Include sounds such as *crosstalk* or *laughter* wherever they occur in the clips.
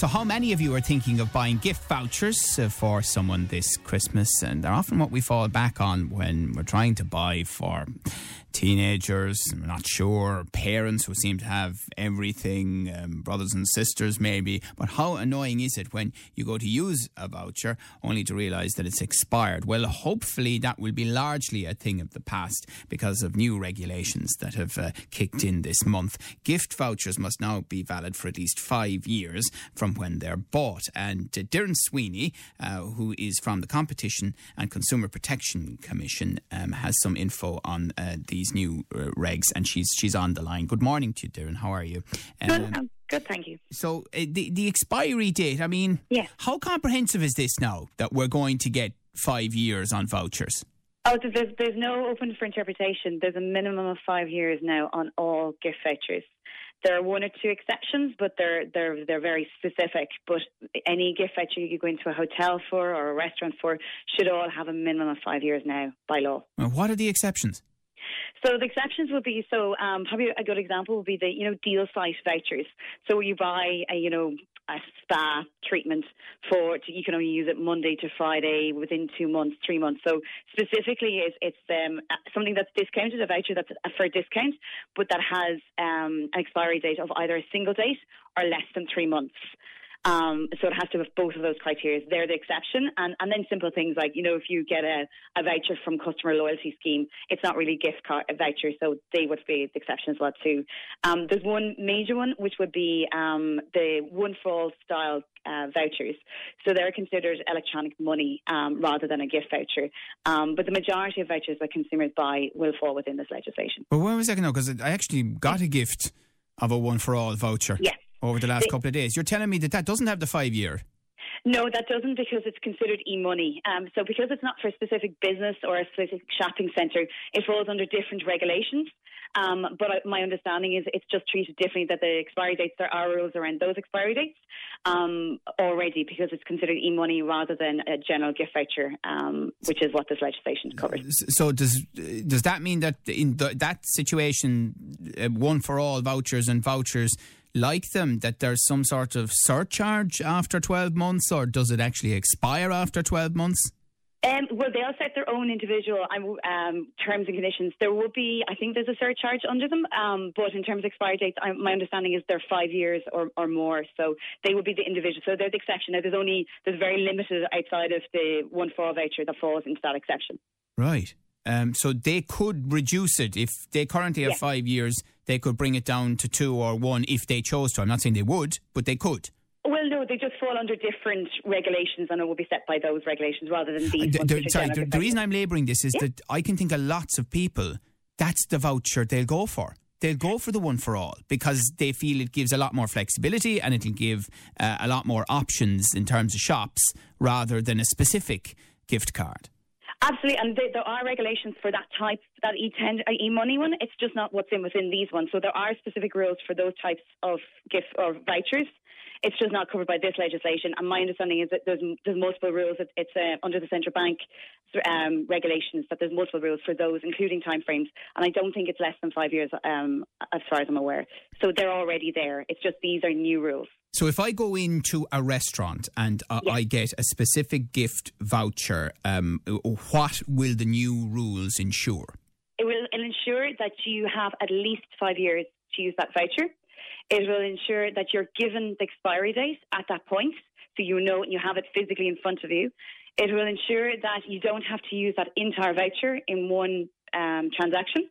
So, how many of you are thinking of buying gift vouchers uh, for someone this Christmas? And they're often what we fall back on when we're trying to buy for teenagers, we're not sure, parents who seem to have everything, um, brothers and sisters maybe. But how annoying is it when you go to use a voucher only to realise that it's expired? Well, hopefully that will be largely a thing of the past because of new regulations that have uh, kicked in this month. Gift vouchers must now be valid for at least five years from when they're bought. And uh, Doireann Sweeney, uh, who is from the Competition and Consumer Protection Commission, um, has some info on uh, these new uh, regs, and she's she's on the line. Good morning to you, Doireann. How are you? Good, um, good, thank you. So uh, the the expiry date. I mean, yeah. How comprehensive is this now that we're going to get five years on vouchers? Oh, there's there's no open for interpretation. There's a minimum of five years now on all gift vouchers. There are one or two exceptions, but they're they're they're very specific. But any gift voucher you go into a hotel for or a restaurant for should all have a minimum of five years now by law. And what are the exceptions? So the exceptions would be so um, probably a good example would be the you know deal site vouchers. So you buy a you know a spa treatment for you can only use it Monday to Friday within two months, three months. So specifically, is it's um, something that's discounted, a voucher that's for a discount, but that has um, an expiry date of either a single date or less than three months. Um, so it has to have both of those criteria. They're the exception. And, and then simple things like, you know, if you get a, a voucher from customer loyalty scheme, it's not really gift card a voucher, so they would be the exception as well too. Um, there's one major one, which would be um, the one for all style uh, vouchers. So they're considered electronic money um, rather than a gift voucher. Um, but the majority of vouchers that consumers buy will fall within this legislation. But wait a second now, because I actually got a gift of a one for all voucher. Yes over the last couple of days. You're telling me that that doesn't have the five year. No, that doesn't because it's considered e-money. Um, so because it's not for a specific business or a specific shopping centre, it falls under different regulations. Um, but my understanding is it's just treated differently that the expiry dates, there are rules around those expiry dates um, already because it's considered e-money rather than a general gift voucher, um, which is what this legislation covers. So does does that mean that in the, that situation, uh, one for all vouchers and vouchers like them that there's some sort of surcharge after 12 months or does it actually expire after 12 months? Um, well, they'll set their own individual um, terms and conditions. There will be, I think, there's a surcharge under them, um, but in terms of expiry dates, I, my understanding is they're five years or, or more. So they will be the individual. So they're the exception. Now, there's only there's very limited outside of the one for all voucher that falls into that exception. Right. Um, so they could reduce it if they currently have five years. They could bring it down to two or one if they chose to. I'm not saying they would, but they could. Well, no, they just fall under different regulations, and it will be set by those regulations rather than these. Uh, the, sorry, the, the, reason I'm labouring this is yeah. that I can think of lots of people. That's the voucher they'll go for. They'll go for the one for all because they feel it gives a lot more flexibility and it'll give uh, a lot more options in terms of shops rather than a specific gift card. Absolutely, and there, there are regulations for that type, that e-tender, uh, e-money one. It's just not what's in within these ones. So there are specific rules for those types of gift or vouchers. It's just not covered by this legislation. And my understanding is that there's, there's multiple rules. It's uh, under the central bank um, regulations that there's multiple rules for those, including timeframes. And I don't think it's less than five years, um, as far as I'm aware. So they're already there. It's just these are new rules. So if I go into a restaurant and uh, yes. I get a specific gift voucher, um, what will the new rules ensure? It will ensure that you have at least five years to use that voucher. It will ensure that you're given the expiry date at that point, so you know and you have it physically in front of you. It will ensure that you don't have to use that entire voucher in one um, transaction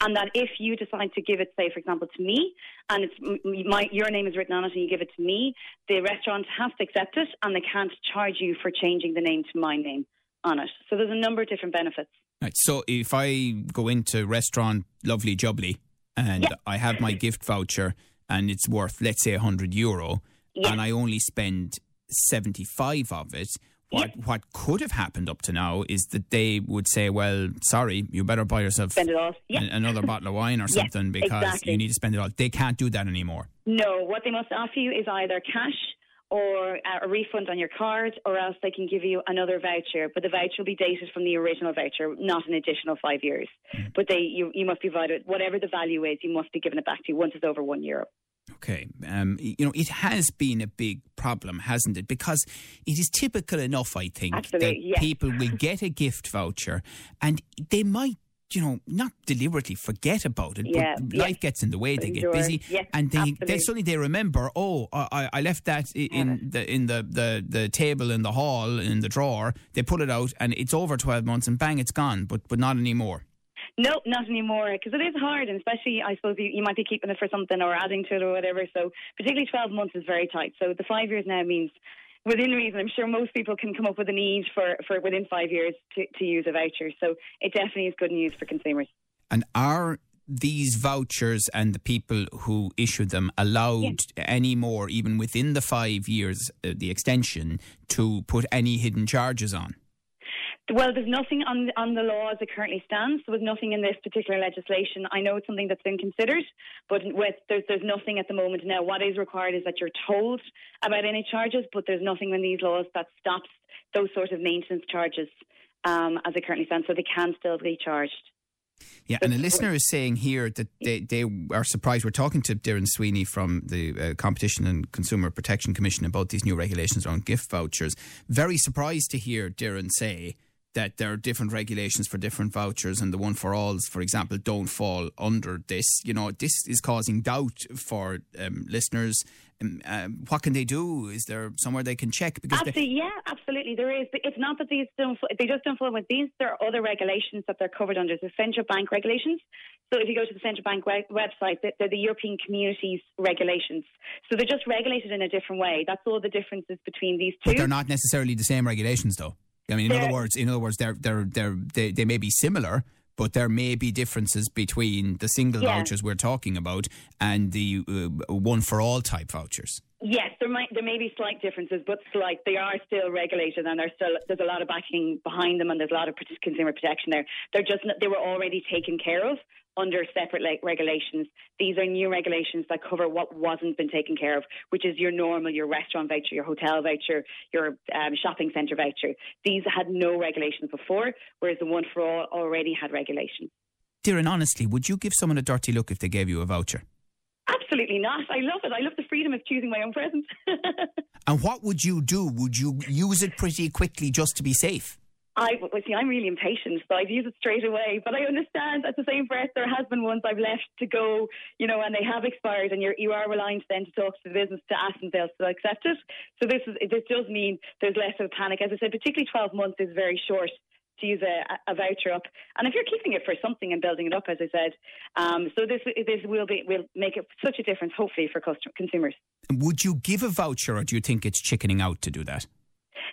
and that if you decide to give it, say, for example, to me, and it's my your name is written on it, and you give it to me, the restaurant has to accept it, and they can't charge you for changing the name to my name on it. So there's a number of different benefits. Right. So if I go into restaurant Lovely Jubbly and yeah. I have my gift voucher and it's worth let's say 100 euro yeah. and I only spend 75 of it what yeah. what could have happened up to now is that they would say, "Well, sorry, you better buy yourself yeah. another bottle of wine or *laughs* something because exactly. you need to spend it all." They can't do that anymore. No, what they must offer you is either cash or uh, a refund on your card, or else they can give you another voucher. But the voucher will be dated from the original voucher, not an additional five years. Mm. But they, you, you must be provided whatever the value is. You must be given it back to you once it's over one euro. Okay. Um, you know, it has been a big problem, hasn't it? Because it is typical enough, I think, Absolutely, that yes. people will get a gift voucher and they might you know, not deliberately forget about it, yeah, but yes. life gets in the way. They get busy, yes, and they, absolutely. suddenly they remember. Oh, I, I left that in the in the, the the table in the hall in the drawer. They pull it out, and it's over twelve months, and bang, it's gone. But but not anymore. No, not anymore, because it is hard, and especially, I suppose, you, you, might be keeping it for something or adding to it or whatever. So, particularly 12 months is very tight. So, the five years now means within reason, I'm sure most people can come up with a need for, for within five years to, to use a voucher. So, it definitely is good news for consumers. And are these vouchers and the people who issue them allowed yeah. any more, even within the five years, uh, the extension, to put any hidden charges on? Well, there's nothing on on the law as it currently stands. There was nothing in this particular legislation. I know it's something that's been considered, but with there's there's nothing at the moment now. What is required is that you're told about any charges, but there's nothing in these laws that stops those sort of maintenance charges um, as it currently stands. So they can still be charged. Yeah, and a listener is saying here that they, they are surprised. We're talking to Doireann Sweeney from the uh, Competition and Consumer Protection Commission about these new regulations on gift vouchers. Very surprised to hear Doireann say that there are different regulations for different vouchers, and the one for alls, for example, don't fall under this. You know, this is causing doubt for um, listeners. Um, um, what can they do? Is there somewhere they can check? Because absolutely, yeah, absolutely, there is. It's not that these don't they just don't fall with these. There are other regulations that they're covered under. The central bank regulations. So if you go to the central bank website, they're the European Communities regulations. So they're just regulated in a different way. That's all the differences between these two. But they're not necessarily the same regulations, though. I mean, in other words, in other words, they're, they're, they're, they they may be similar, but there may be differences between the single yeah. vouchers we're talking about and the uh, one for all type vouchers. Yes, there might there may be slight differences, but slight. They are still regulated, and there's still there's a lot of backing behind them, and there's a lot of consumer protection there. They're just they were already taken care of under separate regulations. These are new regulations that cover what wasn't been taken care of, which is your normal, your restaurant voucher, your hotel voucher, your um, shopping centre voucher. These had no regulations before, whereas the one for all already had regulations. Doireann, honestly, would you give someone a dirty look if they gave you a voucher? Absolutely not. I love it. I love the freedom of choosing my own present. *laughs* and what would you do? Would you use it pretty quickly just to be safe? I well, see, I'm really impatient, so I'd use it straight away. But I understand at the same breath there has been ones I've left to go, you know, and they have expired, and you're you are reliant then to talk to the business to ask them they'll still accept it. So this is this does mean there's less of a panic. As I said, particularly 12 months is very short to use a, a, voucher up. And if you're keeping it for something and building it up, as I said, um, so this this will be will make it such a difference, hopefully, for custom, consumers. Would you give a voucher, or do you think it's chickening out to do that?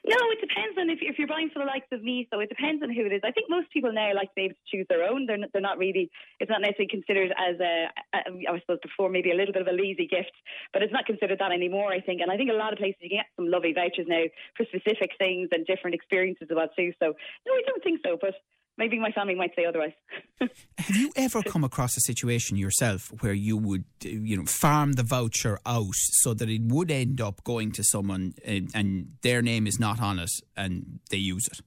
No, it depends on if, if you're buying for the likes of me. So it depends on who it is. I think most people now like to be able to choose their own. They're not, they're not really. It's not necessarily considered as a, a. I suppose before maybe a little bit of a lazy gift, but it's not considered that anymore. I think, and I think a lot of places you can get some lovely vouchers now for specific things and different experiences about too. So no, I don't think so. But maybe my family might say otherwise. *laughs* Have you ever come across a situation yourself where you would, you know, farm the voucher out so that it would end up going to someone and, and their name is not on it and they use it?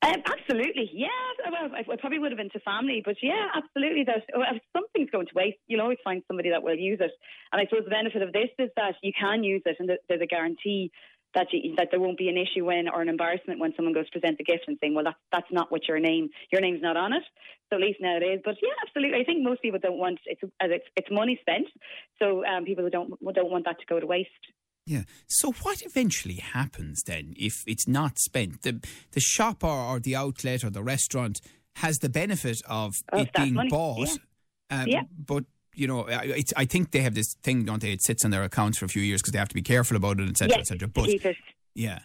Um, absolutely, yeah. Well, I, I, probably would have been to family, but yeah, absolutely. That if something's going to waste, you'll always find somebody that will use it. And I suppose the benefit of this is that you can use it, and there's a guarantee that you, that there won't be an issue when or an embarrassment when someone goes to present the gift and saying, well, that's that's not what your name, your name's not on it. So at least now it is. But yeah, absolutely. I think most people don't want it's it's, it's money spent, so um, people don't don't want that to go to waste. Yeah. So what eventually happens then if it's not spent? The the shop or, or the outlet or the restaurant has the benefit of oh, it being money. bought. Yeah. Um, yeah. But you know, I think they have this thing, don't they? It sits on their accounts for a few years because they have to be careful about it, etc., yes, etc. But yeah.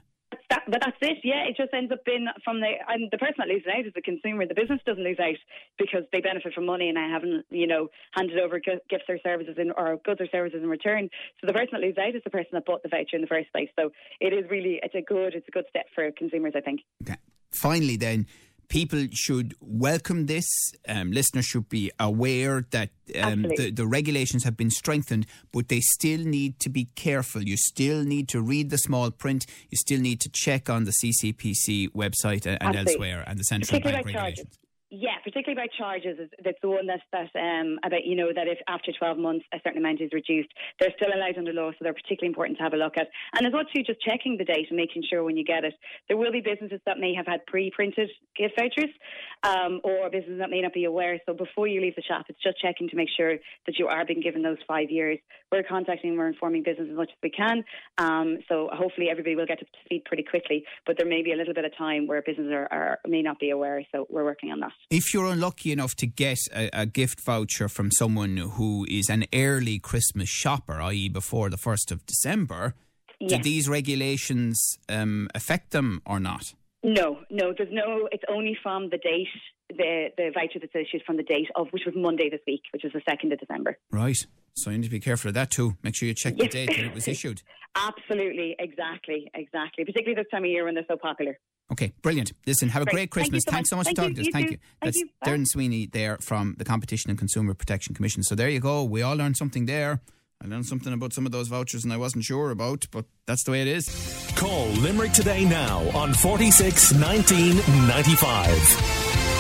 That, but that's it, yeah. It just ends up being from the and the person that loses out is the consumer. The business doesn't lose out because they benefit from money and I haven't, you know, handed over gifts or services in or goods or services in return. So the person that loses out is the person that bought the voucher in the first place. So it is really it's a good it's a good step for consumers, I think. Okay. Finally, then people should welcome this. Um, listeners should be aware that um, the, the regulations have been strengthened, but they still need to be careful. You still need to read the small print. You still need to check on the CCPC website and, and elsewhere and the central bank regulations. Yeah, particularly about charges. That's the one that's that um, about you know that if after 12 months a certain amount is reduced, they're still allowed under law, so they're particularly important to have a look at. And as well too, just checking the date and making sure when you get it. There will be businesses that may have had pre-printed gift vouchers, um, or businesses that may not be aware. So before you leave the shop, it's just checking to make sure that you are being given those five years. We're contacting, we're informing business as much as we can. Um, so hopefully everybody will get to speed pretty quickly, but there may be a little bit of time where businesses are, are may not be aware. So we're working on that. If you're unlucky enough to get a, a, gift voucher from someone who is an early Christmas shopper, i.e., before the 1st of December, yes. do these regulations um, affect them or not? No, no, there's no, it's only from the date, the, the voucher that's issued from the date of, which was Monday this week, which was the 2nd of December. Right. So you need to be careful of that too. Make sure you check the date that it was issued. *laughs* Absolutely, exactly, exactly. Particularly this time of year when they're so popular. Okay, brilliant. Listen, have a great, great Christmas. Thank Thanks so much Thank for talking to us. Thank you. Thank That's you. Doireann Sweeney there from the Competition and Consumer Protection Commission. So there you go. We all learned something there. I learned something about some of those vouchers and I wasn't sure about, but that's the way it is. Call Limerick today now on 46 19 95.